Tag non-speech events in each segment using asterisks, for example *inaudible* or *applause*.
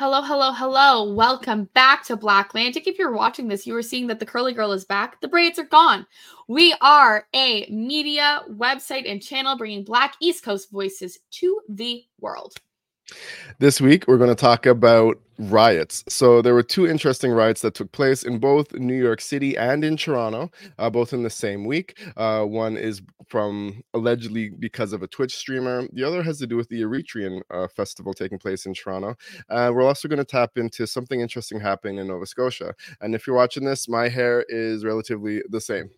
Hello, hello, hello. Welcome back to Black Atlantic. If you're watching this, you are seeing that the curly girl is back. The braids are gone. We are a media website and channel bringing Black East Coast voices to the world. This week, we're going to talk about riots. So, there were two interesting riots that took place in both New York City and in Toronto, uh, both in the same week. Uh, one is from allegedly because of a Twitch streamer, the other has to do with the Eritrean uh, festival taking place in Toronto. Uh, we're also going to tap into something interesting happening in Nova Scotia. And if you're watching this, my hair is relatively the same.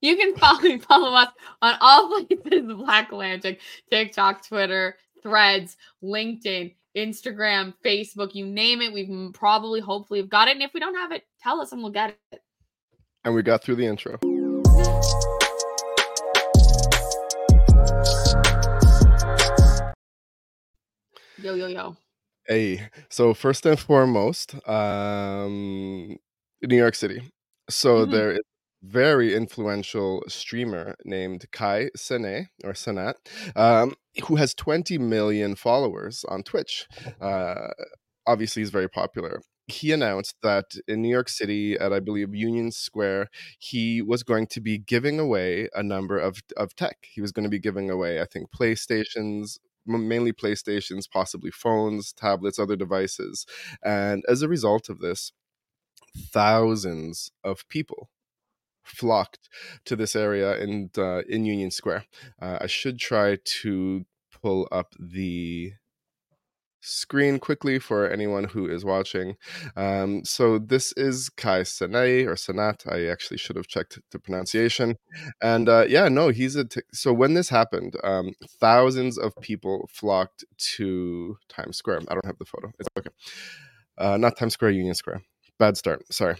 You can follow follow us on all *laughs* places Black Atlantic, TikTok, Twitter, Threads, LinkedIn, Instagram, Facebook, you name it. We've probably, hopefully, have got it. And if we don't have it, tell us and we'll get it. And we got through the intro. Yo, yo, yo. Hey, so first and foremost, um, New York City. So Mhm. there is very influential streamer named Kai Sene or Senat, um, who has 20 million followers on Twitch. Uh, obviously, he's very popular. He announced that in New York City, at I believe Union Square, he was going to be giving away a number of, of tech. He was going to be giving away, I think, PlayStations, mainly PlayStations, possibly phones, tablets, other devices. And as a result of this, thousands of people flocked to this area in uh, in Union Square. Uh, I should try to pull up the screen quickly for anyone who is watching. Um, so this is Kai Sanay or Sanat. I actually should have checked the pronunciation. And uh, yeah, no, he's a. T- so when this happened, um, thousands of people flocked to Times Square. I don't have the photo. It's okay. Uh, not Times Square, Union Square bad start sorry.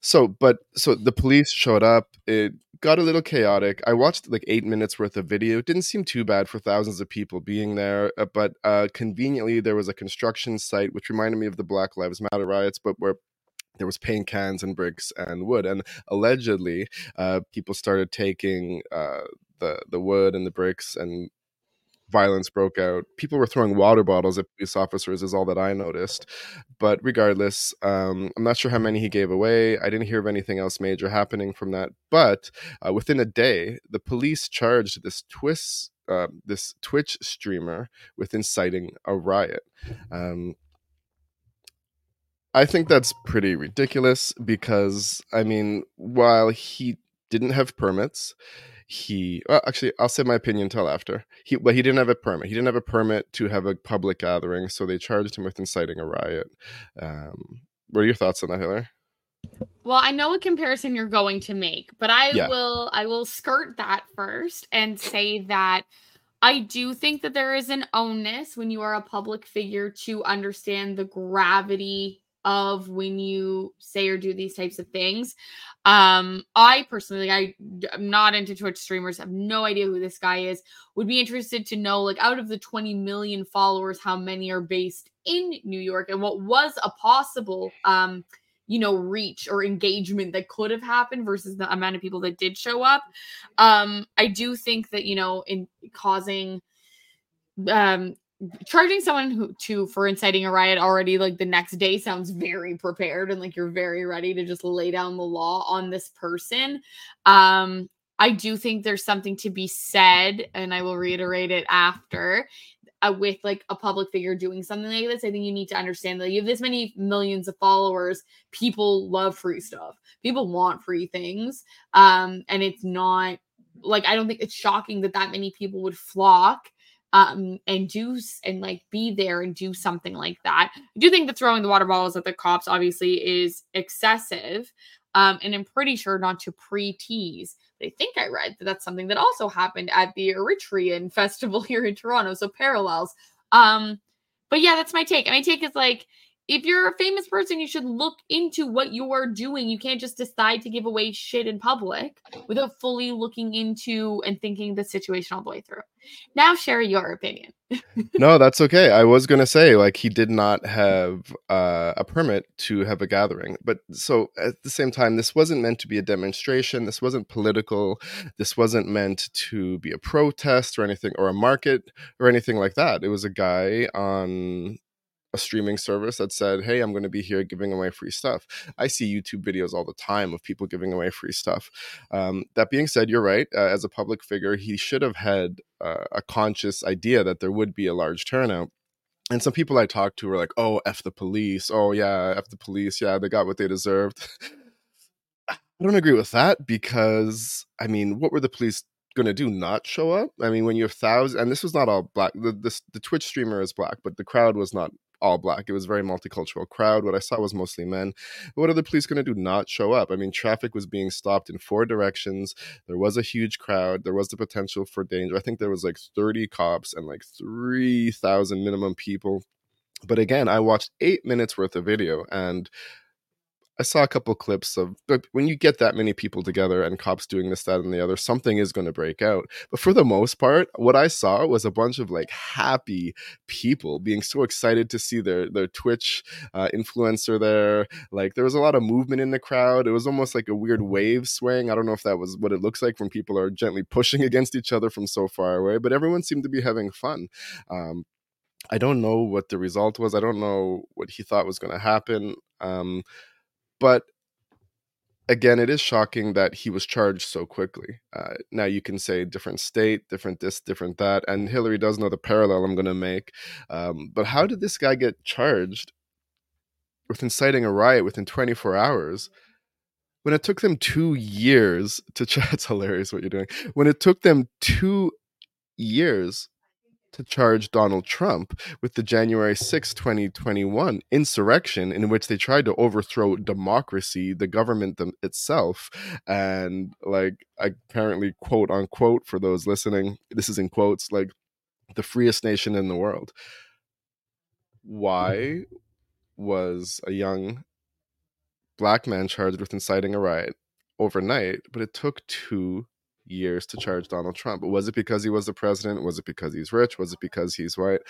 So but so the police showed up it got a little chaotic. I watched like eight minutes worth of video. It didn't seem too bad for thousands of people being there uh, but uh, conveniently there was a construction site which reminded me of the black lives matter riots but where there was paint cans and bricks and wood. And allegedly uh, people started taking uh, the the wood and the bricks and violence broke out. People were throwing water bottles at police officers, is all that I noticed. But regardless, um, I'm not sure how many he gave away. I didn't hear of anything else major happening from that. But uh, within a day, the police charged this twist. Uh, this Twitch streamer with inciting a riot. Um, I think that's pretty ridiculous because, I mean, while he didn't have permits, he well, actually I'll say my opinion until after. He well he didn't have a permit. He didn't have a permit to have a public gathering, so they charged him with inciting a riot. Um, what are your thoughts on that, Hillary? Well, I know what comparison you're going to make, but I Yeah. will I will skirt that first and say that I do think that there is an onus when you are a public figure to understand the gravity of when you say or do these types of things. Um, I personally, I am not into Twitch streamers, have no idea who this guy is. Would be interested to know, like, out of the 20 million followers, how many are based in New York and what was a possible um you know reach or engagement that could have happened versus the amount of people that did show up um i do think that you know in causing um charging someone who to for inciting a riot already like the next day sounds very prepared and like you're very ready to just lay down the law on this person um i do think there's something to be said and i will reiterate it after uh, with like a public figure doing something like this, I think you need to understand that you have this many millions of followers. People love free stuff. People want free things. Um, and it's not like I don't think it's shocking that that many people would flock um and do and like be there and do something like that. I do think that throwing the water bottles at the cops obviously is excessive. Um, and I'm pretty sure not to pre-tease. But I think I read that that's something that also happened at the Eritrean *laughs* festival here in Toronto. So parallels. Um, but yeah, that's my take. And my take is like, if you're a famous person, you should look into what you're doing. You can't just decide to give away shit in public without fully looking into and thinking the situation all the way through. Now, share your opinion. *laughs* no, that's okay. I was gonna say like he did not have uh, a permit to have a gathering, but so at the same time, this wasn't meant to be a demonstration. This wasn't political. This wasn't meant to be a protest or anything or a market or anything like that. It was a guy on a streaming service that said, "Hey, I'm going to be here giving away free stuff." I see YouTube videos all the time of people giving away free stuff. Um, that being said, you're right. Uh, as a public figure, he should have had uh, a conscious idea that there would be a large turnout. And some people I talked to were like, "Oh, f the police. Oh yeah, f the police. Yeah, they got what they deserved." *sighs* I don't agree with that because I mean, what were the police going to do not show up i mean when you have thousands and this was not all black the, the, the twitch streamer is black but the crowd was not all black. It was very multicultural crowd. What i saw was mostly men. What are the police going to do? Not show up. I mean traffic was being stopped in four directions. There was a huge crowd. There was the potential for danger. I think there was like 30 cops and like 3000 minimum people. But again i watched eight minutes worth of video and I saw a couple clips of but when you get that many people together and cops doing this, that, and the other, something is going to break out. But for the most part, what I saw was a bunch of like happy people being so excited to see their their Twitch uh, influencer there. Like there was a lot of movement in the crowd. It was almost like a weird wave swaying. I don't know if that was what it looks like when people are gently pushing *laughs* against each other from so far away, but everyone seemed to be having fun. Um, I don't know what the result was. I don't know what he thought was going to happen. Um, but again, it is shocking that he was charged so quickly. Uh, now you can say different state, different this, different that, and Hillary does know the parallel I'm going to make. Um, but how did this guy get charged with inciting a riot within 24 hours? When it took them two years to, *laughs* it's hilarious what you're doing. When it took them two years to charge Donald Trump with the January 6, 2021 insurrection in which they tried to overthrow democracy, the government them itself, and like apparently quote unquote for those listening, this is in quotes like the freest nation in the world. Why mm-hmm. was a young black man charged with inciting a riot overnight, but it took two years to charge Donald Trump. Was it because he was the president? Was it because he's rich? Was it because he's white?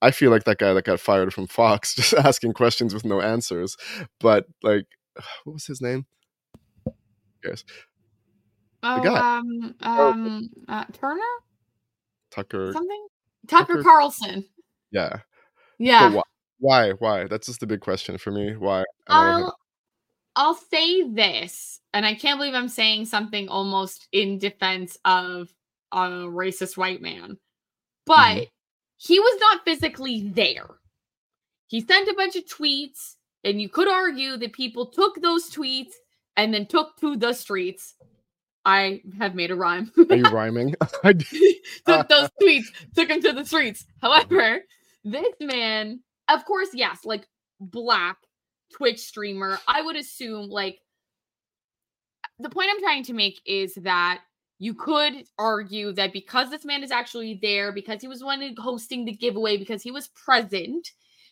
I feel like that guy that got fired from Fox *laughs* just asking questions with no answers. But like, *sighs* what was his name? Yes. Oh, um, oh. um, uh, Turner. Tucker. Something. Tucker, Tucker Carlson. Yeah. Yeah. Why? why? Why? That's just the big question for me. Why? I'll, I'll say this and I can't believe I'm saying something almost in defense of a racist white man, but mm-hmm. he was not physically there. He sent a bunch of tweets, and you could argue that people took those tweets and then took to the streets. I have made a rhyme. Are you rhyming? *laughs* *laughs* took *laughs* those tweets, took them to the streets. However, this man, of course, yes, like black Twitch streamer, I would assume like the point I'm trying to make is that you could argue that because this man is actually there, because he was one hosting the giveaway, because he was present,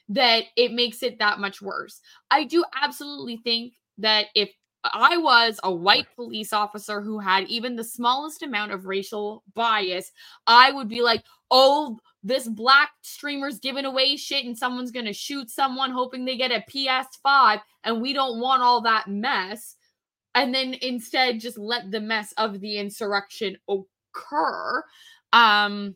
that it makes it that much worse. I do absolutely think that if I was a white police officer who had even the smallest amount of racial bias, I would be like, oh, this black streamer's giving away shit and someone's going to shoot someone hoping they get a PS5 and we don't want all that mess and then instead just let the mess of the insurrection occur um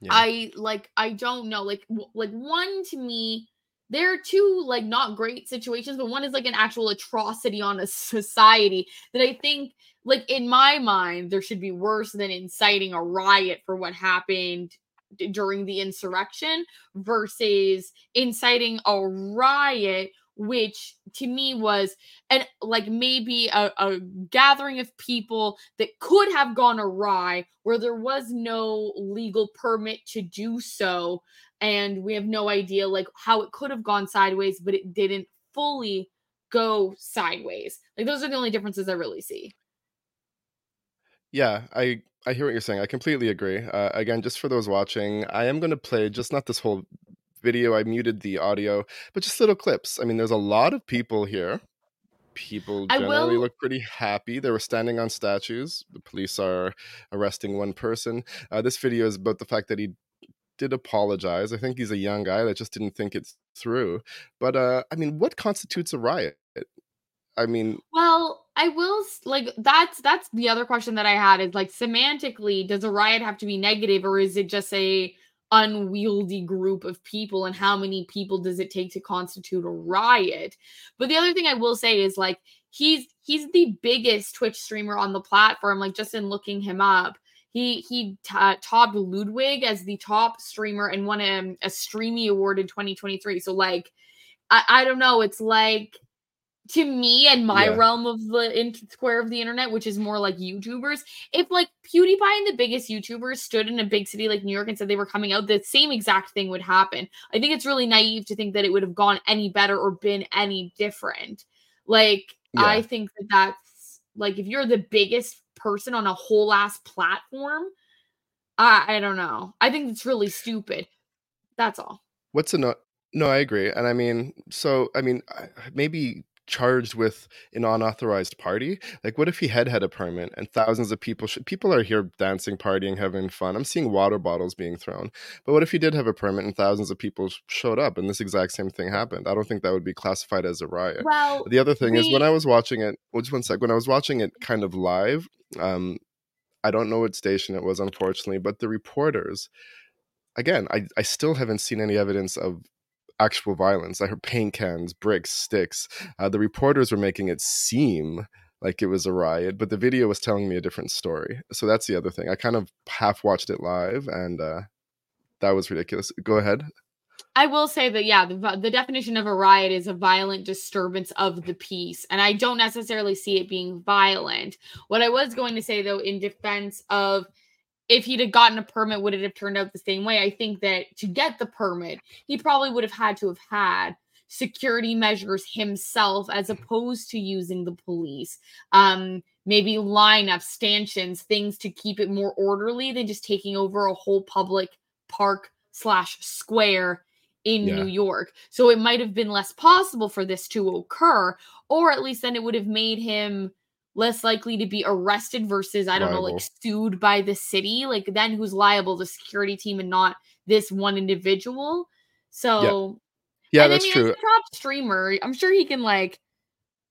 yeah. i like i don't know like w- like one to me there are two like not great situations but one is like an actual atrocity on a *laughs* society that i think like in my mind there should be worse than inciting a riot for what happened during the insurrection versus inciting a riot which to me was and like maybe a, a, gathering of people that could have gone awry where there was no legal permit to do so and we have no idea like how it could have gone sideways but it didn't fully go sideways. Like those are the only differences i really see. Yeah i i hear what you're saying i completely agree uh, again just for those watching i am going to play just not this whole video. I muted the audio, but just little clips. I mean, there's a lot of people here. People generally will... look pretty happy. They were standing on statues. The police are arresting one person. Uh, this video is about the fact that he did apologize. I think he's a young guy that just didn't think it through. But uh, I mean, what constitutes a riot? I mean, well, I will like that's that's the other question that I had is like semantically, does a riot have to be negative or is it just a unwieldy group of people and how many people does it take to constitute a riot? But the other thing i will say is like he's he's the biggest twitch streamer on the platform like just in looking him up. He he t- uh, topped ludwig as the top streamer and won a, a streamy award in 2023 so like I, I don't know it's like to me and my yeah. realm of the in square of the internet, which is more like YouTubers, if like PewDiePie and the biggest YouTubers stood in a big city like New York and said they were coming out, the same exact thing would happen. I think it's really naive to think that it would have gone any better or been any different. Like, yeah. I think that that's like if you're the biggest person on a whole ass platform, I, I don't know. I think it's really stupid. That's all. What's a no? No, I agree. And I mean, so I mean, maybe charged with an unauthorized party? Like what if he had had a permit and thousands of people should, people are here dancing partying having fun. I'm seeing water bottles being thrown. But what if he did have a permit and thousands of people showed up and this exact same thing happened? I don't think that would be classified as a riot. Well the other thing we... is when i was watching it well just one sec. When i was watching it kind of live um i don't know what station it was unfortunately but the reporters again I, I still haven't seen any evidence of actual violence. I heard paint cans, bricks, sticks. Uh, the reporters were making it seem like it was a riot, but the video was telling me a different story. So that's the other thing. I kind of half watched it live, and uh, that was ridiculous. Go ahead. I will say that yeah, the, the definition of a riot is a violent disturbance of the peace, and I don't necessarily see it being violent. What I was going to say though, in defense of if he'd have gotten a permit, would it have turned out the same way? I think that to get the permit, he probably would have had to have had security measures himself as opposed to using the police. Um, maybe lineups, stanchions, things to keep it more orderly than just taking over a whole public park slash square in yeah. New York. So it might have been less possible for this to occur, or at least then it would have made him less likely to be arrested versus I don't liable. know like sued by the city like then who's liable? The security team and not this one individual. So yeah, yeah that's I mean, true. top streamer. I'm sure he can like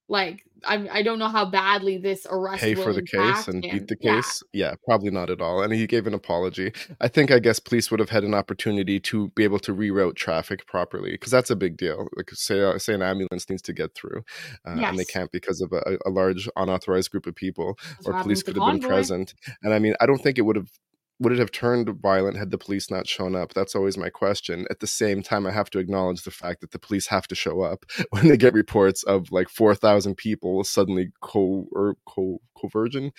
like I, I don't know how badly this arrest pay for the case and him. beat the case. Yeah. yeah. probably not at all. And he gave an apology. I think I guess police would have had an opportunity to be able to reroute traffic properly because that's a big deal. Like say uh, say an ambulance needs to get through, uh, yes. and they can't because of a, a large unauthorized group of people, that's or police could have been present. And I mean, I don't think it would have would it have turned violent had the police not shown up? That's always my question. At the same time, I have to acknowledge the fact that the police have to show up *laughs* when they get reports of like 4,000 people suddenly co or co converging,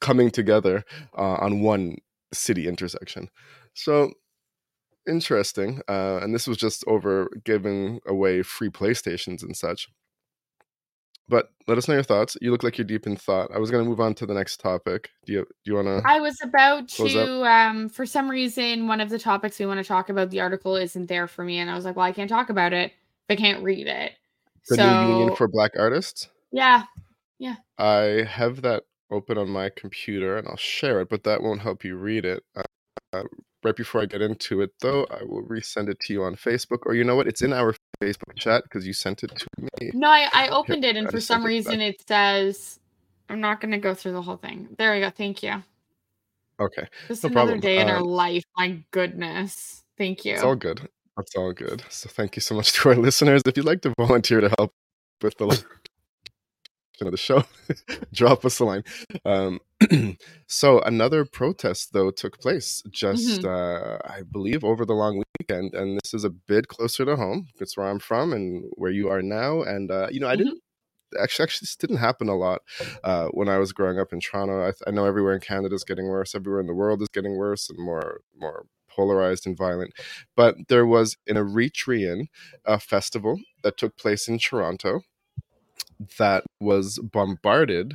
coming together uh, on one city intersection. So interesting. Uh, and this was just over giving away free PlayStations and such. But let us know your thoughts. You look like you're deep in thought. I was going to move on to the next topic. Do you do you want to? I was about to. Um, for some reason, one of the topics we want to talk about, the article isn't there for me, and I was like, well, I can't talk about it if I can't read it. The so, new union for Black artists. Yeah, yeah. I have that open on my computer, and I'll share it, but that won't help you read it. Uh, right before I get into it, though, I will resend it to you on Facebook, or you know what? It's in our Facebook chat because you sent it to me. No, I, I opened it, and for some reason it, it says, "I'm not going to go through the whole thing." There we go. Thank you. Okay. Just no another problem. day in our um life. My goodness. Thank you. It's all good. It's all good. So thank you so much *laughs* to our listeners. If you'd like to volunteer to help with the *laughs* of the show, *laughs* drop us a line. Um, *clears throat* so another protest though took place just, mm-hmm. uh, I believe, over the long weekend, and this is a bit closer to home. It's where I'm from and where you are now. And uh, you know, I mm-hmm. didn't actually actually this didn't happen a lot uh, when I was growing up in Toronto. I, I know everywhere in Canada is getting worse. Everywhere in the world is getting worse and more more polarized and violent. But there was an Eritrean uh, festival that took place in Toronto that was bombarded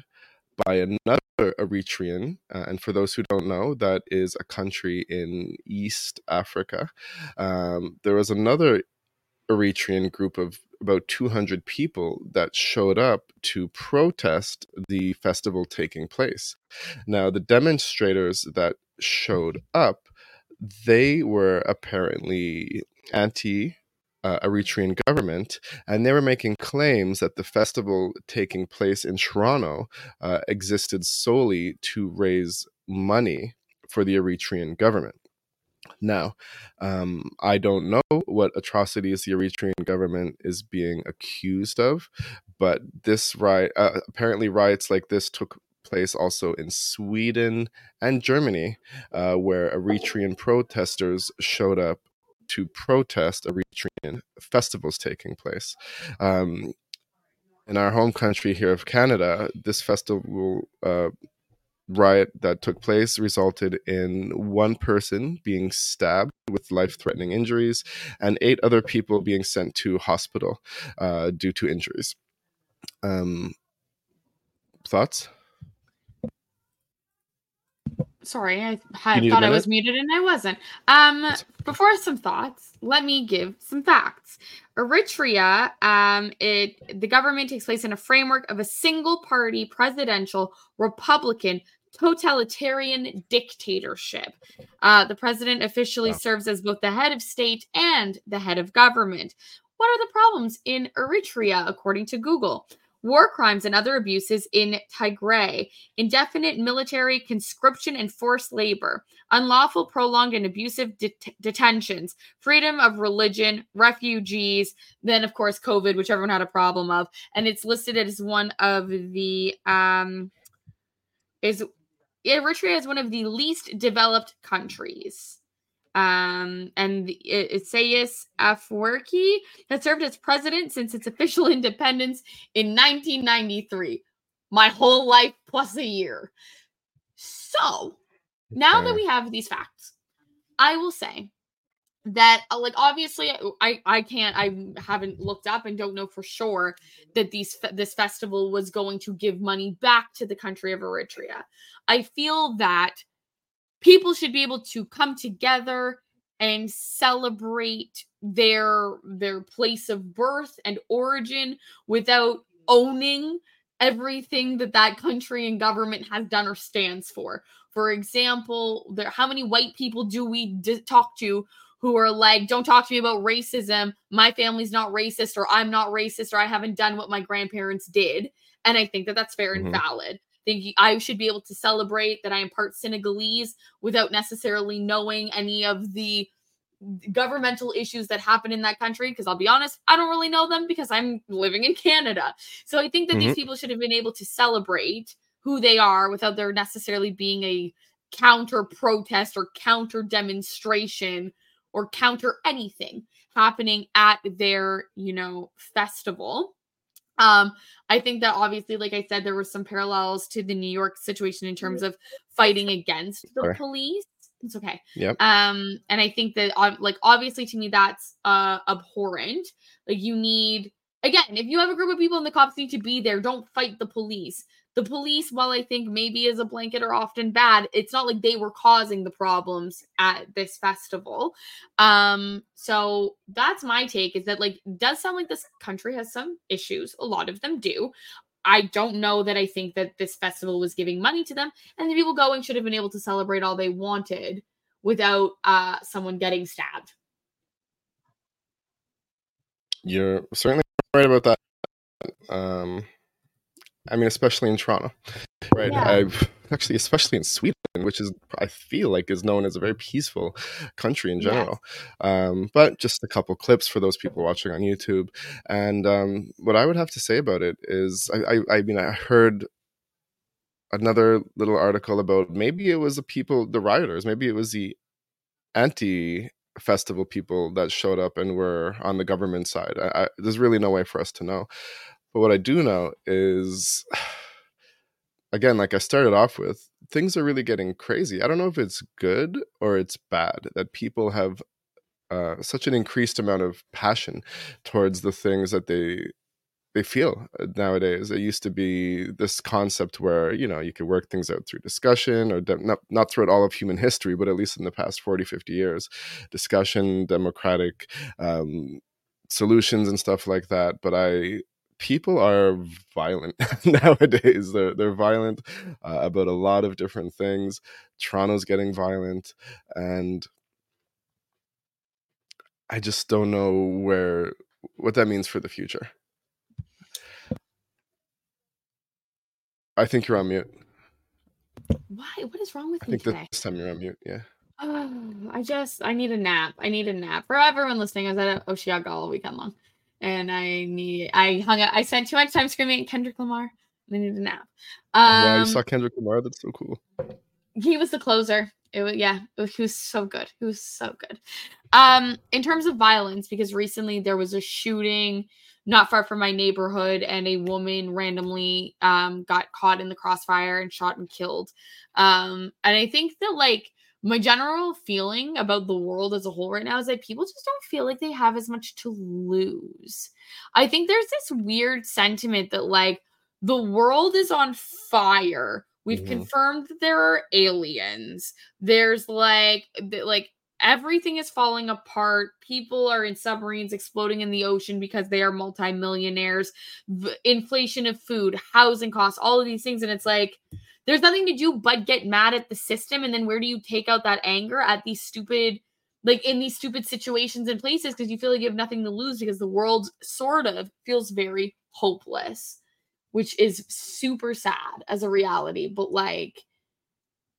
by another Eritrean. Uh, and for those who don't know, that is a country in East Africa. Um, there was another Eritrean group of about 200 people that showed up to protest the festival taking place. Now, the demonstrators that showed up, they were apparently anti uh, Eritrean government, and they were making claims that the festival taking place in Toronto uh, existed solely to raise money for the Eritrean government. Now, um, I don't know what atrocities the Eritrean government is being accused of, but this riot, uh, apparently, riots like this took place also in Sweden and Germany, uh, where Eritrean protesters showed up to protest Eritrean festivals taking place. Um, in our home country here of Canada, this festival uh, riot that took place resulted in one person being stabbed with life threatening injuries and eight other people being sent to hospital uh, due to injuries. Um, thoughts? Sorry, I had, thought I was muted and I wasn't. Um, before some thoughts, let me give some facts. Eritrea, um, it the government takes place in a framework of a single party presidential Republican totalitarian dictatorship. Uh, the president officially wow. serves as both the head of state and the head of government. What are the problems in Eritrea, according to Google? War crimes and other abuses in Tigray, indefinite military conscription and forced labor, unlawful, prolonged, and abusive det- detentions, freedom of religion, refugees, then, of course, COVID, which everyone had a problem of. And it's listed as one of the, um, is Eritrea is one of the least developed countries um, and Isaias Afwerki has served as president since its official *laughs* independence in 1993. My whole life plus a year. So now that we have these facts, I will say that uh, like obviously I I can't I haven't looked up and don't know for sure that these this festival was going to give money back to the country of Eritrea. I feel that people should be able to come together and celebrate their their place of birth and origin without owning everything that that country and government has done or stands for. For example there how many white people do we d- talk to who are like don't talk to me about racism. My family's not racist or i'm not racist or i haven't done what my grandparents did. And i think that that's fair mm-hmm. and valid think I should be able to celebrate that I am part Senegalese without necessarily knowing any of the governmental issues that happen in that country because I'll be honest, I don't really know them because I'm living in Canada. So I think that mm-hmm. these people should have been able to celebrate who they are without there necessarily being a counter protest or counter demonstration or counter anything happening at their, you know, festival. Um, I think that obviously, like I said, there were some parallels to the New York situation in terms of fighting against the police. It's okay. Yep. Um, and I think that, like, obviously, to me, that's uh abhorrent. Like, you need again, if you have a group of people and the cops need to be there, don't fight the police the police, while I think maybe as a blanket are often bad, it's not like they were causing the problems at this festival. Um, so that's my take is that like does sound like this country has some issues. A lot of them do. I don't know that I think that this festival was giving money to them, and the people going should have been able to celebrate all they wanted without uh someone getting stabbed. You're certainly right about that. Um I mean, especially in Toronto, right? Yeah. I've actually, especially in Sweden, which is I feel like is known as a very peaceful country in general. Yes. Um, but just a couple clips for those people watching on YouTube. And um, what I would have to say about it is, I, I, I mean, I heard another little article about maybe it was the people, the rioters, maybe it was the anti festival people that showed up and were on the government side. I, I, there's really no way for us to know. But what I do know is, *sighs* again, like I started off with, things are really getting crazy. I don't know if it's good or it's bad that people have uh, such an increased amount of passion towards the things that they they feel uh, nowadays. It used to be this concept where, you know, you could work things out through discussion or de- not, not throughout all of human history, but at least in the past 40, 50 years, discussion, democratic um, solutions and stuff like that. But I, people are violent *laughs* nowadays. They're they're violent uh, about a lot of different things. Toronto's getting violent, and I just don't know where what that means for the future. I think you're on mute. Why? What is wrong with I me think today? this time you're on mute. Yeah. Oh, I just I need a nap. I need a nap. For everyone listening, I was at Osheaga all weekend long, and I need. I hung out. I spent too much time screaming at Kendrick Lamar. I need a nap. Um, wow, you saw um, Kendrick Lamar. That's so cool. He was the closer. It was yeah. It, he was so good. He was so good. Um, in terms of violence, because recently there was a shooting not far from my neighborhood, and a woman randomly um got caught in the crossfire and shot and killed. Um, and I think that like my general feeling about the world as a whole right now is that people just don't feel like they have as much to lose. I think there's this weird sentiment that like the world is on fire. We've mm-hmm. confirmed that there are aliens. There's like like everything is falling apart. People are in submarines exploding in the ocean because they are multimillionaires. V- inflation of food, housing costs, all of these things and it's like there's nothing to do but get mad at the system. And then where do you take out that anger at these stupid, like in these stupid situations and places because you feel like you have nothing to lose because the world sort of feels very hopeless, which is super sad as a reality, but like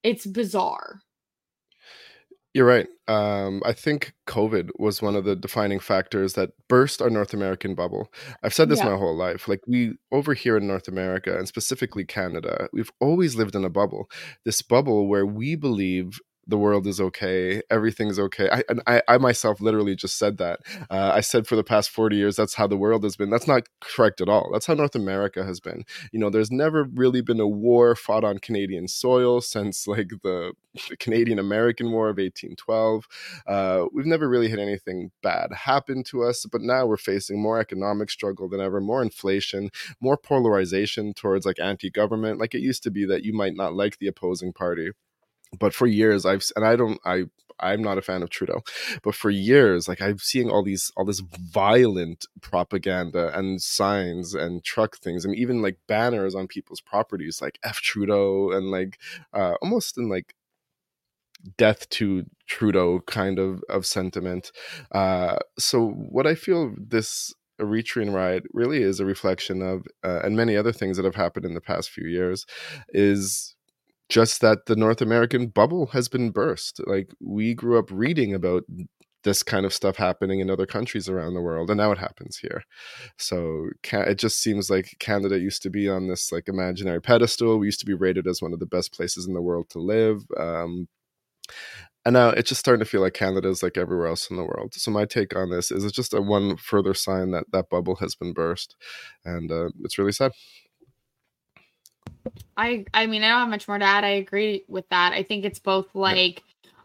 it's bizarre. You're right. Um, I think COVID was one of the defining factors that burst our North American bubble. I've said this yeah. my whole life. Like, we over here in North America and specifically Canada, we've always lived in a bubble. This bubble where we believe the world is okay everything's okay. I i, I myself literally just said that. Uh, i said for the past 40 years that's how the world has been. That's not correct at all. That's how north america has been. You know there's never really been a war fought on canadian soil since like the, the *laughs* canadian american war of 1812 uh, we've never really had anything bad happen to us but now we're facing more economic struggle than ever more inflation more polarization towards like anti-government like it used to be that you might not like the opposing party but for years i've and i don't i i'm not a fan of trudeau but for years like i'm seeing all these all this violent propaganda and signs and truck things and even like banners on people's properties like f trudeau and like uh almost in like death to trudeau kind of of sentiment. Uh so what i feel this Eritrean riot really is a reflection of, uh, and many other things that have happened in the past few years, is just that the North American bubble has been burst. Like we grew up reading about this kind of stuff happening in other countries around the world and now it happens here. So it just seems like canada used to be on this like imaginary pedestal. We used to be rated as one of the best places in the world to live um, and now it's just starting to feel like canada is like everywhere else in the world. So my take on this is it's just a one further sign that that bubble has been burst and uh, it's really sad I I mean I don't have much more to add. I agree with that. I think it's both like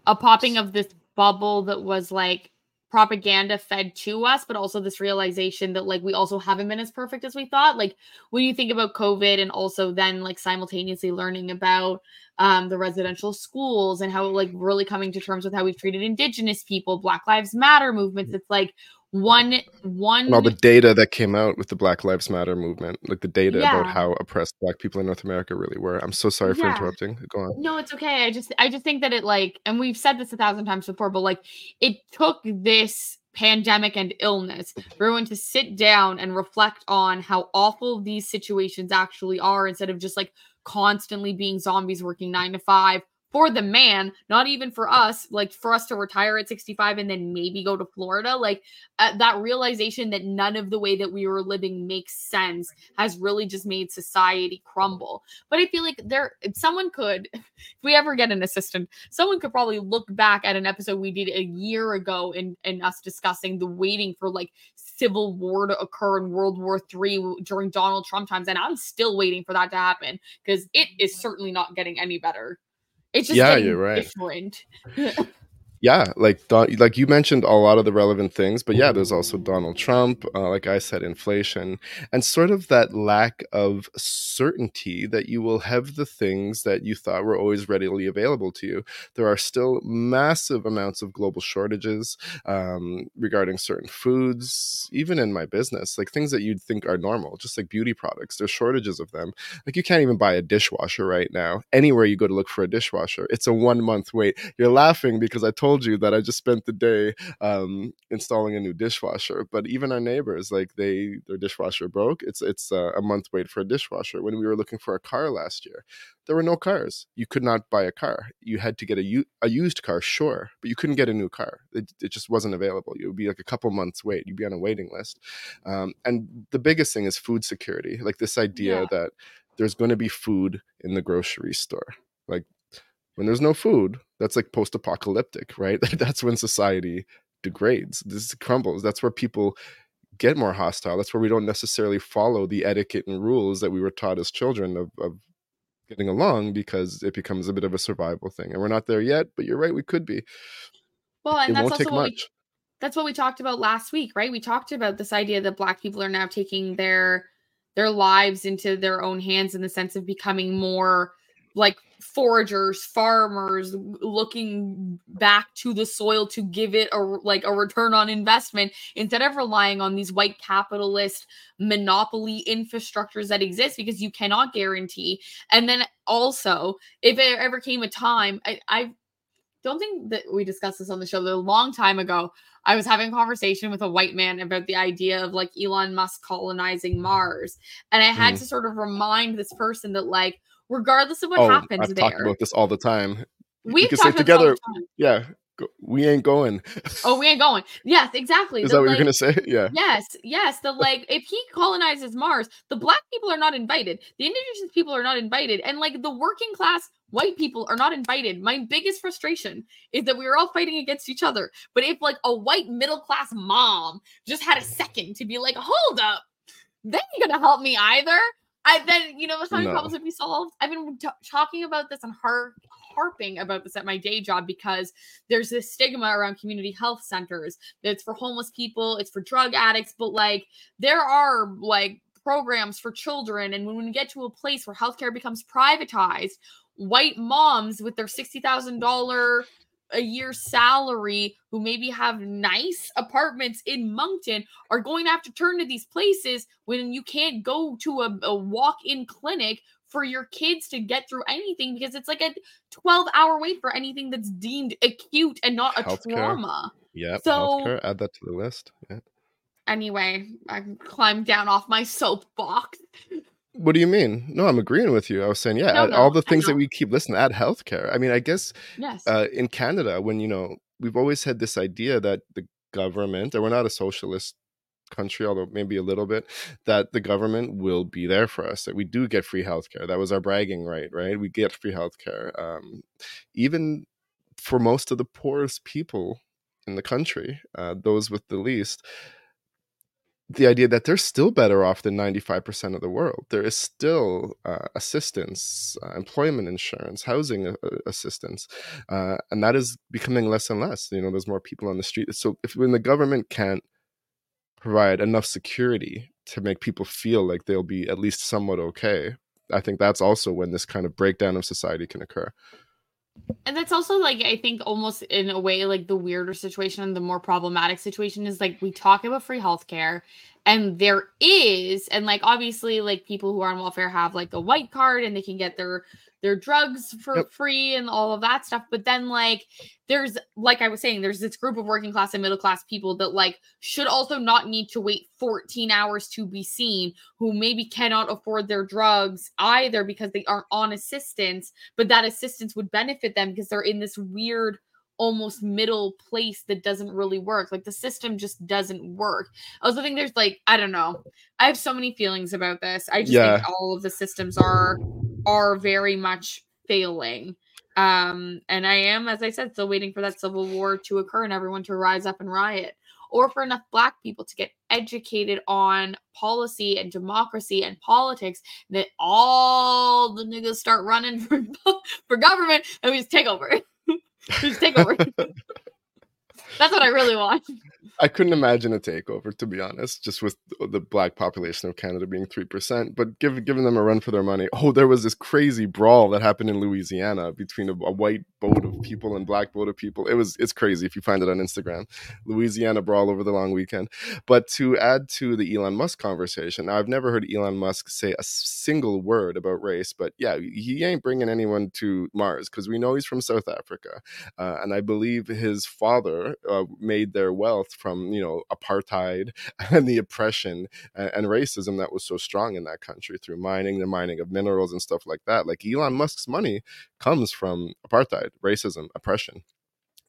a popping of this bubble that was like propaganda fed to us, but also this realization that like we also haven't been as perfect as we thought. Like when you think about COVID and also then like simultaneously learning about um, the residential schools and how like really coming to terms with how we've treated indigenous people, Black Lives Matter movements. It's like one one and all the data that came out with the black lives matter movement like the data yeah. about how oppressed black people in north america really were. I'm so sorry yeah. for interrupting. Go on. No it's okay. I just i just think that it like and we've said this a thousand times before but like it took this pandemic and illness mm-hmm. for everyone to sit down and reflect on how awful these situations actually are instead of just like constantly being zombies working nine to five for the man, not even for us, like for us to retire at 65 and then maybe go to Florida. Like uh, that realization that none of the way that we were living makes sense has really just made society crumble. But I feel like there, someone could, *laughs* if we ever get an assistant, someone could probably look back at an episode we did a year ago and and us discussing the waiting for like civil war to occur in World War Three during Donald Trump times, and I'm still waiting for that to happen because it is certainly not getting any better. It's just yeah, you're right. different. *laughs* yeah like like you mentioned a lot of the relevant things but yeah there's also donald trump uh, like i said inflation and sort of that lack of certainty that you will have the things that you thought were always readily available to you. There are still massive amounts of global shortages um, regarding certain foods even in my business like things that you'd think are normal just like beauty products there's shortages of them. Like you can't even buy a dishwasher right now. Anywhere you go to look for a dishwasher it's a one month wait. You're laughing because i told told you that I just spent the day um, installing a new dishwasher. But even our neighbors, like they, their dishwasher broke. It's it's uh, a month wait for a dishwasher. When we were looking for a car last year, there were no cars. You could not buy a car. You had to get a, u- a used car, sure, but you couldn't get a new car. It, it just wasn't available. It would be like a couple months wait. You'd be on a waiting list. Um, and the biggest thing is food security. Like this idea yeah. that there's going to be food in the grocery store. Like when there's no food, that's like post apocalyptic, right? *laughs* that's when society degrades, this crumbles. That's where people get more hostile. That's where we don't necessarily follow the etiquette and rules that we were taught as children of, of getting along because it becomes a bit of a survival thing. And we're not there yet, but you're right, we could be. Well, and it that's also what we, that's what we talked about last week, right? We talked about this idea that black people are now taking their their lives into their own hands in the sense of becoming more like foragers, farmers looking back to the soil to give it a like a return on investment instead of relying on these white capitalist monopoly infrastructures that exist because you cannot guarantee. And then also, if there ever came a time, I, I don't think that we discussed this on the show a long time ago. I was having a conversation with a white man about the idea of like Elon Musk colonizing Mars. And I had mm. to sort of remind this person that like regardless of what oh, happens I've there. talked about this all the time. We can say together. Yeah, we ain't going. oh, we ain't going. Yes, exactly. Is the, that what like, you're gonna say? *laughs* Yeah. Yes, yes. The *laughs* like, if he colonizes Mars, the black people are not invited. The indigenous people are not invited, and like the working class white people are not invited. My biggest frustration is that we are all fighting against each other. But if like a white middle class mom just had a second to be like, hold up, they ain't gonna help me either. I then you know how many no. problems would be solved. I've been t- talking about this and har- harping about this at my day job because there's this stigma around community health centers. It's for homeless people, it's for drug addicts, but like there are like programs for children, and when we get to a place where healthcare becomes privatized, white moms with their sixty thousand dollar a year salary who maybe have nice apartments in Moncton are going to have to turn to these places when you can't go to a, a walk in clinic for your kids to get through anything because it's like a 12 hour wait for anything that's deemed acute and not a healthcare. trauma. Yeah. So healthcare, add that to the list. Yeah. Anyway, I climbed down off my soapbox. *laughs* What do you mean? No, I'm agreeing with you. I was saying, yeah, no, no, all the things that we keep listening, add healthcare. I mean, I guess yes. Uh, in Canada, when you know, we've always had this idea that the government, and we're not a socialist country, although maybe a little bit, that the government will be there for us. That we do get free healthcare. That was our bragging right, right? We get free healthcare, um, even for most of the poorest people in the country, uh, those with the least the idea that they're still better off than 95% of the world. There is still uh, assistance, uh, employment insurance, housing uh, assistance, uh, and that is becoming less and less. You know, there's more people on the street. So if when the government can't provide enough security to make people feel like they'll be at least somewhat okay, I think that's also when this kind of breakdown of society can occur. And that's also like I think almost in a way like the weirder situation, and the more problematic situation is like we talk about free healthcare and there is and like obviously like people who are on welfare have like a white card and they can get their their drugs for yep. free and all of that stuff but then like there's like i was saying there's this group of working class and middle class people that like should also not need to wait 14 hours to be seen who maybe cannot afford their drugs either because they aren't on assistance but that assistance would benefit them because they're in this weird almost middle place that doesn't really work. Like the system just doesn't work. I also think there's like I don't know. I have so many feelings about this. I just yeah. think all of the systems are are very much failing. Um and I am as I said still waiting for that civil war to occur and everyone to rise up and riot or for enough black people to get educated on policy and democracy and politics that all the niggas start running *laughs* for, for government and we just take over. Just take over. *laughs* That's what I really want. I couldn't imagine a takeover, to be honest, just with the black population of Canada being 3%, but give, giving them a run for their money. *laughs* Oh, there was this crazy brawl that happened in Louisiana between a, a white boat of people and black boat of people. It was, it's crazy if you find it on Instagram. Louisiana brawl over the long weekend. But to add to the Elon Musk conversation, now I've never heard Elon Musk say a single word about race, but yeah, he ain't bringing anyone to Mars because we know he's from South Africa. Uh, and I believe his father uh, made their wealth from from you know apartheid *laughs* and the oppression and, and, racism that was so strong in that country through mining the mining of minerals and stuff like that. Like elon musk's money comes from apartheid racism oppression.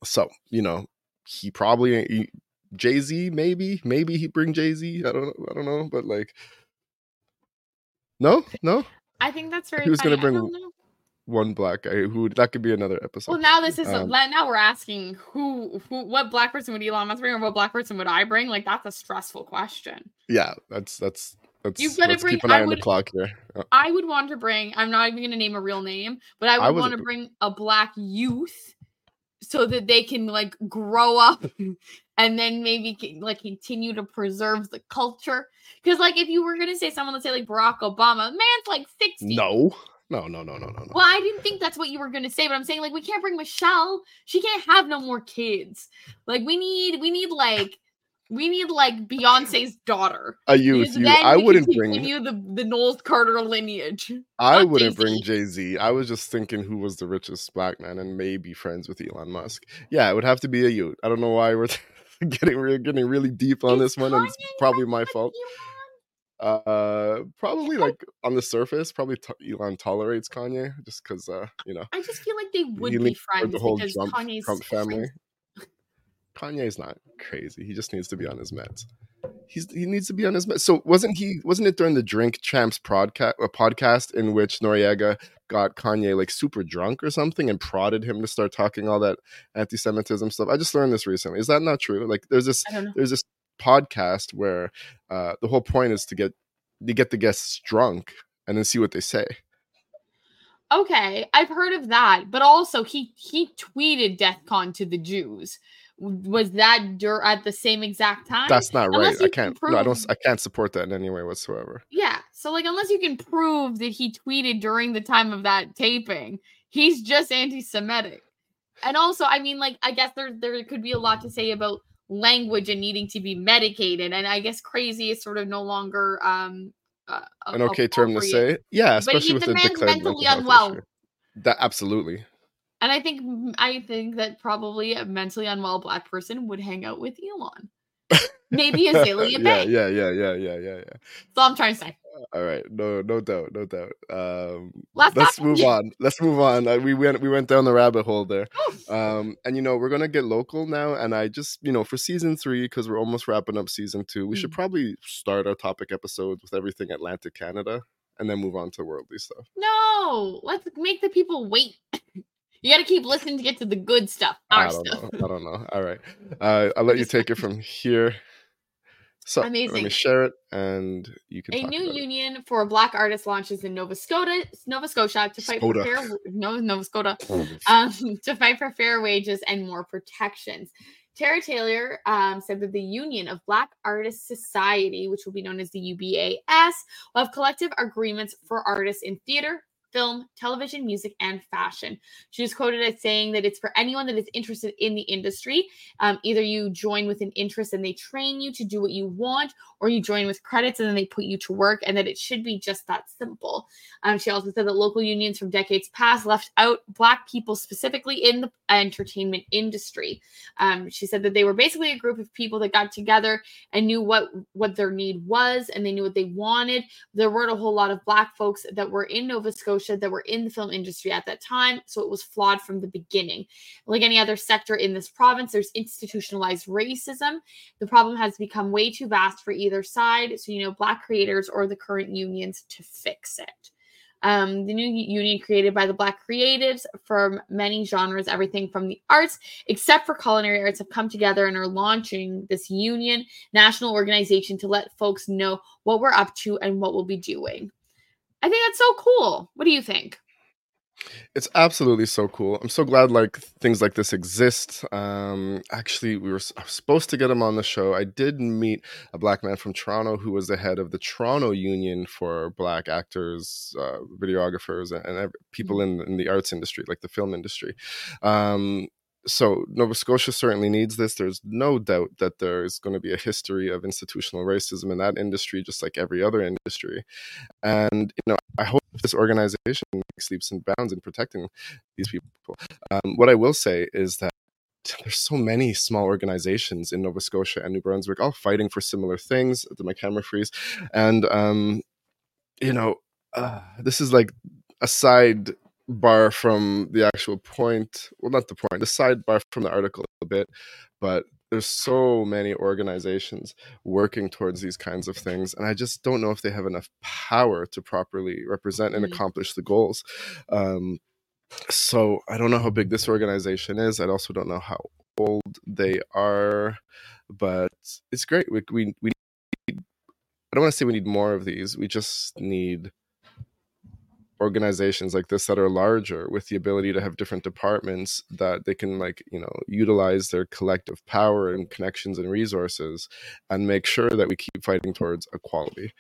So you know he probably he, jay-z maybe maybe he bring jay-z i don't i don't know but like no no? I think that's very he was going to bring one black guy who that could be another episode. Well, now this is um, now we're asking who who what black person would Elon Musk bring or what black person would I bring? Like that's a stressful question. Yeah, that's that's that's. You've got to bring. Keep an eye I would, on the clock here. Uh, I would want to bring. I'm not even going to name a real name, but I would I want to bring a black youth so that they can like grow up *laughs* and then maybe like continue to preserve the culture. Because like if you were gonna say someone, let's say like Barack Obama, man's like 60. No. No, no, no, no, no, no. Well, I didn't think that's what you were gonna say, but I'm saying like we can't bring Michelle. She can't have no more kids. Like we need, we need like, we need like Beyonce's daughter. A youth. You, I wouldn't bring you the the Knowles Carter lineage. I wouldn't Jay-Z. bring Jay Z. I was just thinking who was the richest black man and maybe friends with Elon Musk. Yeah, it would have to be a youth. I don't know why we're *laughs* getting we're getting really deep on this one, and it's probably my fault. Elon? Uh, probably like on the surface, probably t- Elon tolerates Kanye just because, uh, you know. I just feel like they would be friends the whole because Trump, Kanye's Trump family. Kanye's not crazy. He just needs to be on his meds. He's he needs to be on his meds. So wasn't he? Wasn't it during the Drink Champs podcast, a podcast in which Noreaga got Kanye like super drunk or something and prodded him to start talking all that anti-Semitism stuff? I just learned this recently. Is that not true? Like, there's this there's this podcast where uh, the whole point is to get to get the guests drunk and then see what they say. Okay, I've heard of that, but also he he tweeted DeathCon to the Jews. Was that dur- at the same exact time? That's not unless right. I can't. Prove... No, I don't. I can't support that in any way whatsoever. Yeah. So like, unless you can prove that he tweeted during the time of that taping, he's just anti-Semitic. And also, I mean, like, I guess there there could be a lot to say about language and needing to be medicated. And I guess crazy is sort of no longer um uh, an okay term to say. Yeah, especially with the declared mentally unwell. That absolutely. And I think I think that probably a mentally unwell black person would hang out with Elon. Maybe Azealia *laughs* yeah, Yeah, yeah, yeah, yeah, yeah, yeah. That's all I'm trying to say. All right, no, no doubt, no doubt. Um, let's move on. Let's move on. Uh, we went, we went down the rabbit hole there. Um, and you know, we're gonna get local now. And I just, you know, for season three, because we're almost wrapping up season two, we mm. should probably start our topic episodes with everything Atlantic Canada, and then move on to worldly stuff. No, let's make the people wait. *laughs* You got to keep listening to get to the good stuff. I don't stuff. know. I don't know. All right. Uh, I'll let you take it from here. So Amazing. let me share it and you can. A new union it. for Black artists launches in Nova Scotia, Nova Scotia to fight Skoda. for fair no *laughs* Nova Scotia um, to fight for fair wages and more protections. Tara Taylor um, said that the Union of Black Artists Society, which will be known as the UBAS, will have collective agreements for artists in theater, film, television, music, and fashion. She was quoted as saying that it's for anyone that is interested in the industry. Um, either you join with an interest and they train you to do what you want, or you join with credits and then they put you to work, and that it should be just that simple. Um, she also said that local unions from decades past left out Black people specifically in the entertainment industry. Um, she said that they were basically a group of people that got together and knew what what their need was and they knew what they wanted. There weren't a whole lot of Black folks that were in Nova Scotia that were in the film industry at that time, so it was flawed from the beginning. Like any other sector in this province, there's institutionalized racism. The problem has become way too vast for either either side. So, you know, Black creators or the current unions to fix it. Um, the new union created by the Black creatives from many genres, everything from the arts, except for culinary arts, have come together and are launching this union national organization to let folks know what we're up to and what we'll be doing. I think that's so cool. What do you think? It's absolutely so cool. I'm so glad like things like this exist. Um, actually, we were supposed to get him on the show. I did meet a black man from Toronto who was the head of the Toronto Union for Black actors, uh, videographers, and, and people mm-hmm. in, in the arts industry, like the film industry. Um, so Nova Scotia certainly needs this. There's no doubt that there's going to be a history of institutional racism in that industry, just like every other industry. And you know, I hope this organization leaps and bounds in protecting these people. Um, what I will say is that *laughs* there's so many small organizations in Nova Scotia and New Brunswick, all fighting for similar things. Did my camera freeze? And um, you know, uh, this is like a side bar from the actual point well not the point the sidebar from the article a bit but there's so many organizations working towards these kinds of things and i just don't know if they have enough power to properly represent and mm-hmm. accomplish the goals um, so i don't know how big this organization is i also don't know how old they are but it's great we, we, we need, i don't want to say we need more of these we just need organizations like this that are larger with the ability to have different departments that they can like you know utilize their collective power and connections and resources and make sure that we keep fighting towards equality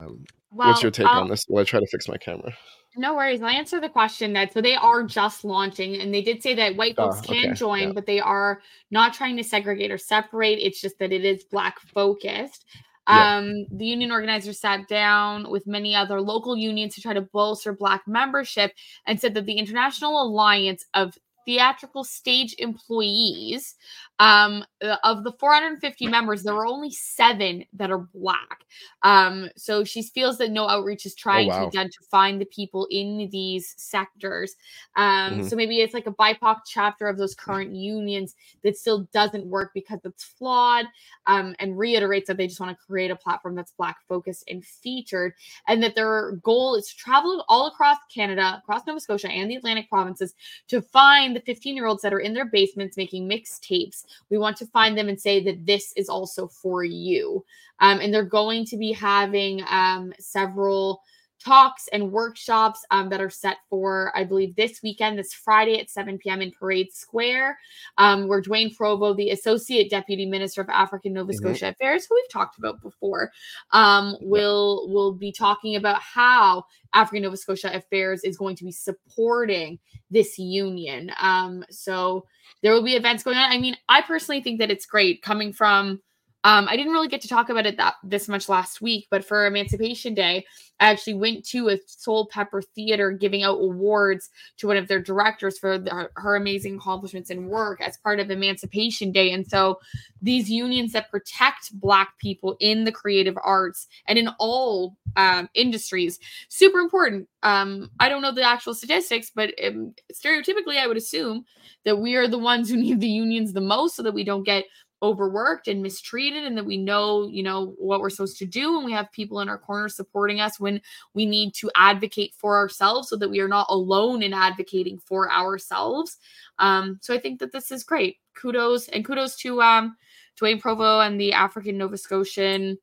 um, well, what's your take I'll, on this while i try to fix my camera no worries. I'll answer the question that so they are just launching, and they did say that white folks oh, can okay. join, yeah. but they are not trying to segregate or separate. It's just that it is black focused. Yeah. Um, the union organizers sat down with many other local unions to try to bolster Black membership and said that the International Alliance of Theatrical Stage Employees um, uh, of the 450 members, there are only seven that are black. Um, so she feels that no outreach is oh, trying oh, wow. to identify the people in these sectors. Um, mm-hmm. So maybe it's like a BIPOC chapter of those current unions that still doesn't work because it's flawed um, and reiterates that they just want to create a platform that's black focused and featured and that their goal is to travel all across Canada, across Nova Scotia and the Atlantic provinces to find the 15 year olds that are in their basements making mixtapes we want to find them and say that this is also for you. Um, and they're going to be having um, several talks and workshops um, that are set for, I believe, this weekend, this Friday at 7 p.m. in Parade Square, um, where Dwayne Provo, the Associate Deputy Minister of African Nova mm-hmm. Scotia Affairs, who we've talked about before, um, will will be talking about how African Nova Scotia Affairs is going to be supporting this union. Um, so there will be events going on. I mean, I personally think that it's great coming from. Um, I didn't really get to talk about it that this much last week, but for Emancipation Day, I actually went to a Soulpepper Theater giving out awards to one of their directors for the, her amazing accomplishments and work as part of Emancipation Day. And so, these unions that protect Black people in the creative arts and in all um, industries, super important. Um, I don't know the actual statistics, but um, stereotypically, I would assume that we are the ones who need the unions the most so that we don't get overworked and mistreated and that we know you know what we're supposed to do and we have people in our corner supporting us when we need to advocate for ourselves so that we are not alone in advocating for ourselves um so i think that this is great kudos and kudos to um Dwayne Provo and the African Nova Scotian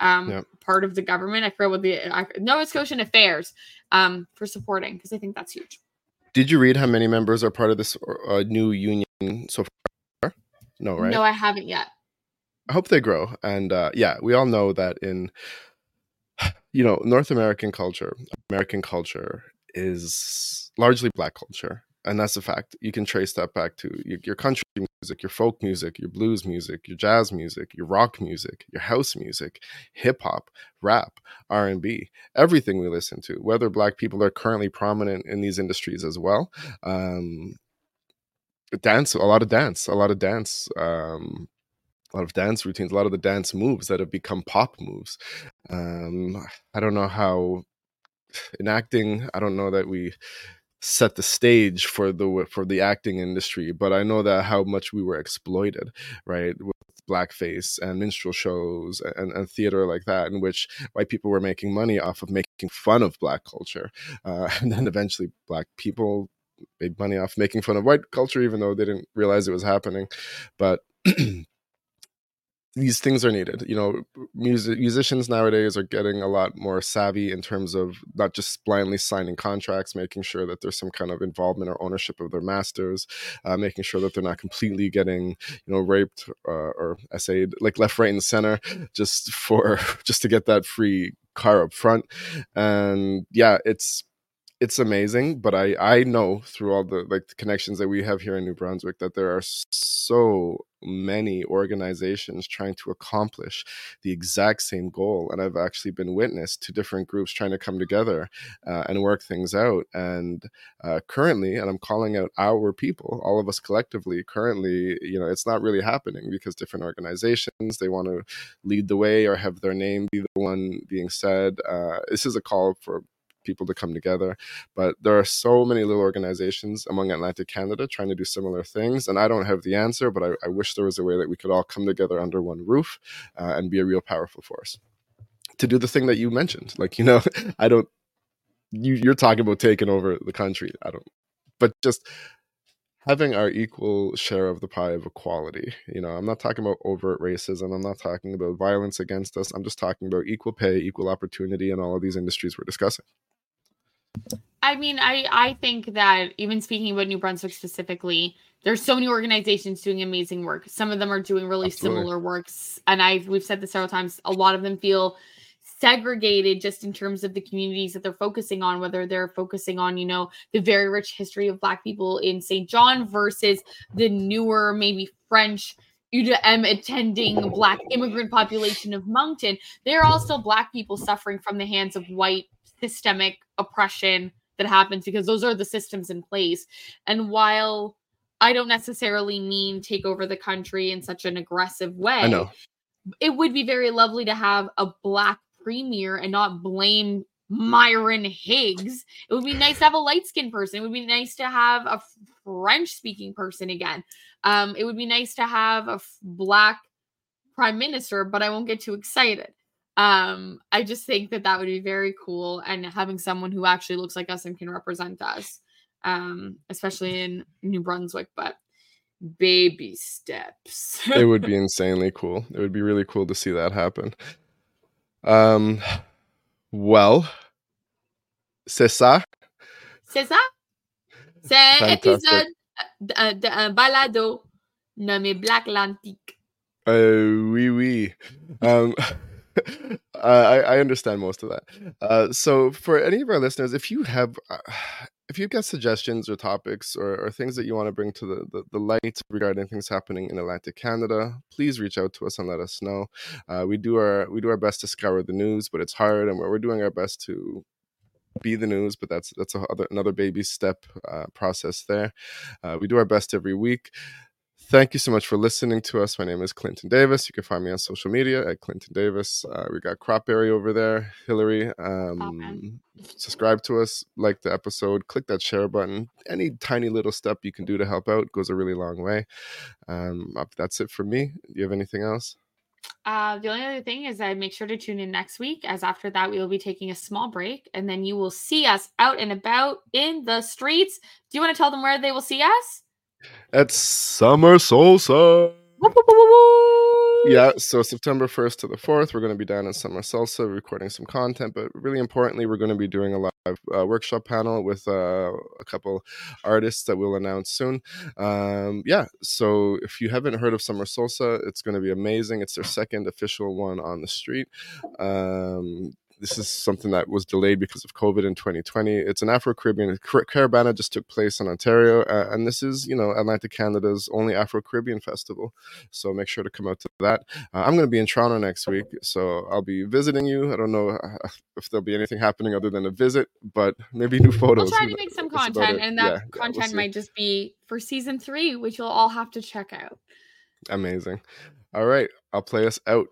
um yep. part of the government I forget what the Nova Scotian affairs um for supporting because I think that's huge did you read how many members are part of this uh, new union so far? No, right? No, I haven't yet. I hope they grow. And uh, yeah, we all know that in you know North American culture, American culture is largely black culture and that's a fact. You can trace that back to your, country music, your folk music, your blues music, your jazz music, your rock music, your house music, hip hop, rap, R and B, everything we listen to. Whether black people are currently prominent in these industries as well, um, dance, a lot of dance, a lot of dance. Um, a lot of dance routines, a lot of the dance moves that have become pop moves. Um, I don't know how in acting, I don't know that we set the stage for the for the acting industry but i know that how much we were exploited right with blackface and minstrel shows and, and theater like that in which white people were making money off of making fun of black culture uh, *laughs* and then eventually black people made money off making fun of white culture even though they didn't realize it was happening but these things are needed. You know, music musicians nowadays are getting a lot more savvy in terms of not just blindly signing contracts, making sure that there's some kind of involvement or ownership of their masters, uh, making sure that they're not completely getting you know raped uh, or essayed like left, right, and center just for *laughs* just to get that free car up front. And yeah, it's it's amazing but i i know through all the like the connections that we have here in new brunswick that there are so many organizations trying to accomplish the exact same goal and i've actually been witness to different groups trying to come together uh, and work things out and uh, currently and i'm calling out our people all of us collectively currently you know it's not really happening because different organizations they want to lead the way or have their name be the one being said uh, this is a call for people to come together. But there are so many little organizations among Atlantic Canada trying to do similar things. And I don't have the answer, but I, I wish there was a way that we could all come together under one roof uh, and be a real powerful force to do the thing that you mentioned. Like, you know, *laughs* I don't, you, you're talking about taking over the country. I don't, but just having our equal share of the pie of equality. You know, I'm not talking about overt racism. I'm not talking about violence against us. I'm just talking about equal pay, equal opportunity in all of these industries we're discussing. I mean, I I think that even speaking about New Brunswick specifically, there's so many organizations doing amazing work. Some of them are doing really Absolutely. similar works, and I've we've said this several times. A lot of them feel segregated just in terms of the communities that they're focusing on whether they're focusing on you know the very rich history of black people in st john versus the newer maybe french UDM attending black immigrant population of moncton they're all still black people suffering from the hands of white systemic oppression that happens because those are the systems in place. And while I don't necessarily mean take over the country in such an aggressive way, I know. it would be very lovely to have a black premier and not blame Myron Higgs. It would be nice to have a light skinned person. It would be nice to have a French speaking person again. Um, it would be nice to have a black prime minister, but I won't get too excited. Um, I just think that that would be very cool, and having someone who actually looks like us and can represent us, um, especially in New Brunswick. But baby steps. *laughs* it would be insanely cool. It would be really cool to see that happen. Um, well, c'est ça. C'est ça. C'est épisode de, de, un balado nommé Black Lantique. Euh, oui, oui. Um, *laughs* *laughs* I, I, understand most of that. Uh, so, for any of our listeners, if you have, uh, if you've got suggestions or topics or, or things that you want to bring to the, the, the, light regarding things happening in Atlantic Canada, please reach out to us and let us know. Uh, we do our we do our best to scour the news, but it's hard, and we're, doing our best to be the news, but that's that's a, another baby step uh, process there. We do our best every week. Thank you so much for listening to us. My name is Clinton Davis. You can find me on social media at Clinton Davis. Uh, we got Cropberry over there, Hillary. Um, subscribe to us, like the episode, click that share button. Any tiny little step you can do to help out goes a really long way. Um, that's it for me. Do you have anything else? Uh, the only other thing is I make sure to tune in next week, as after that we will be taking a small break, and then you will see us out and about in the streets. Do you want to tell them where they will see us? At Summer Salsa. Yeah, so September 1st to the 4th, we're going to be down in Summer Salsa recording some content, but really importantly, we're going to be doing a live uh, workshop panel with uh, a couple artists that we'll announce soon. Um, yeah, so if you haven't heard of Summer Salsa, it's going to be amazing. It's their second official one on the street. Um, this is something that was delayed because of COVID in 2020. It's an Afro Caribbean Caribana just took place in Ontario, uh, and this is you know Atlantic Canada's only Afro Caribbean festival. So make sure to come out to that. Uh, I'm going to be in Toronto next week, so I'll be visiting you. I don't know uh, if there'll be anything happening other than a visit, but maybe new photos. We'll try to make some content, and that yeah, content yeah, we'll might just be for season three, which you'll all have to check out. Amazing. All right, I'll play us out.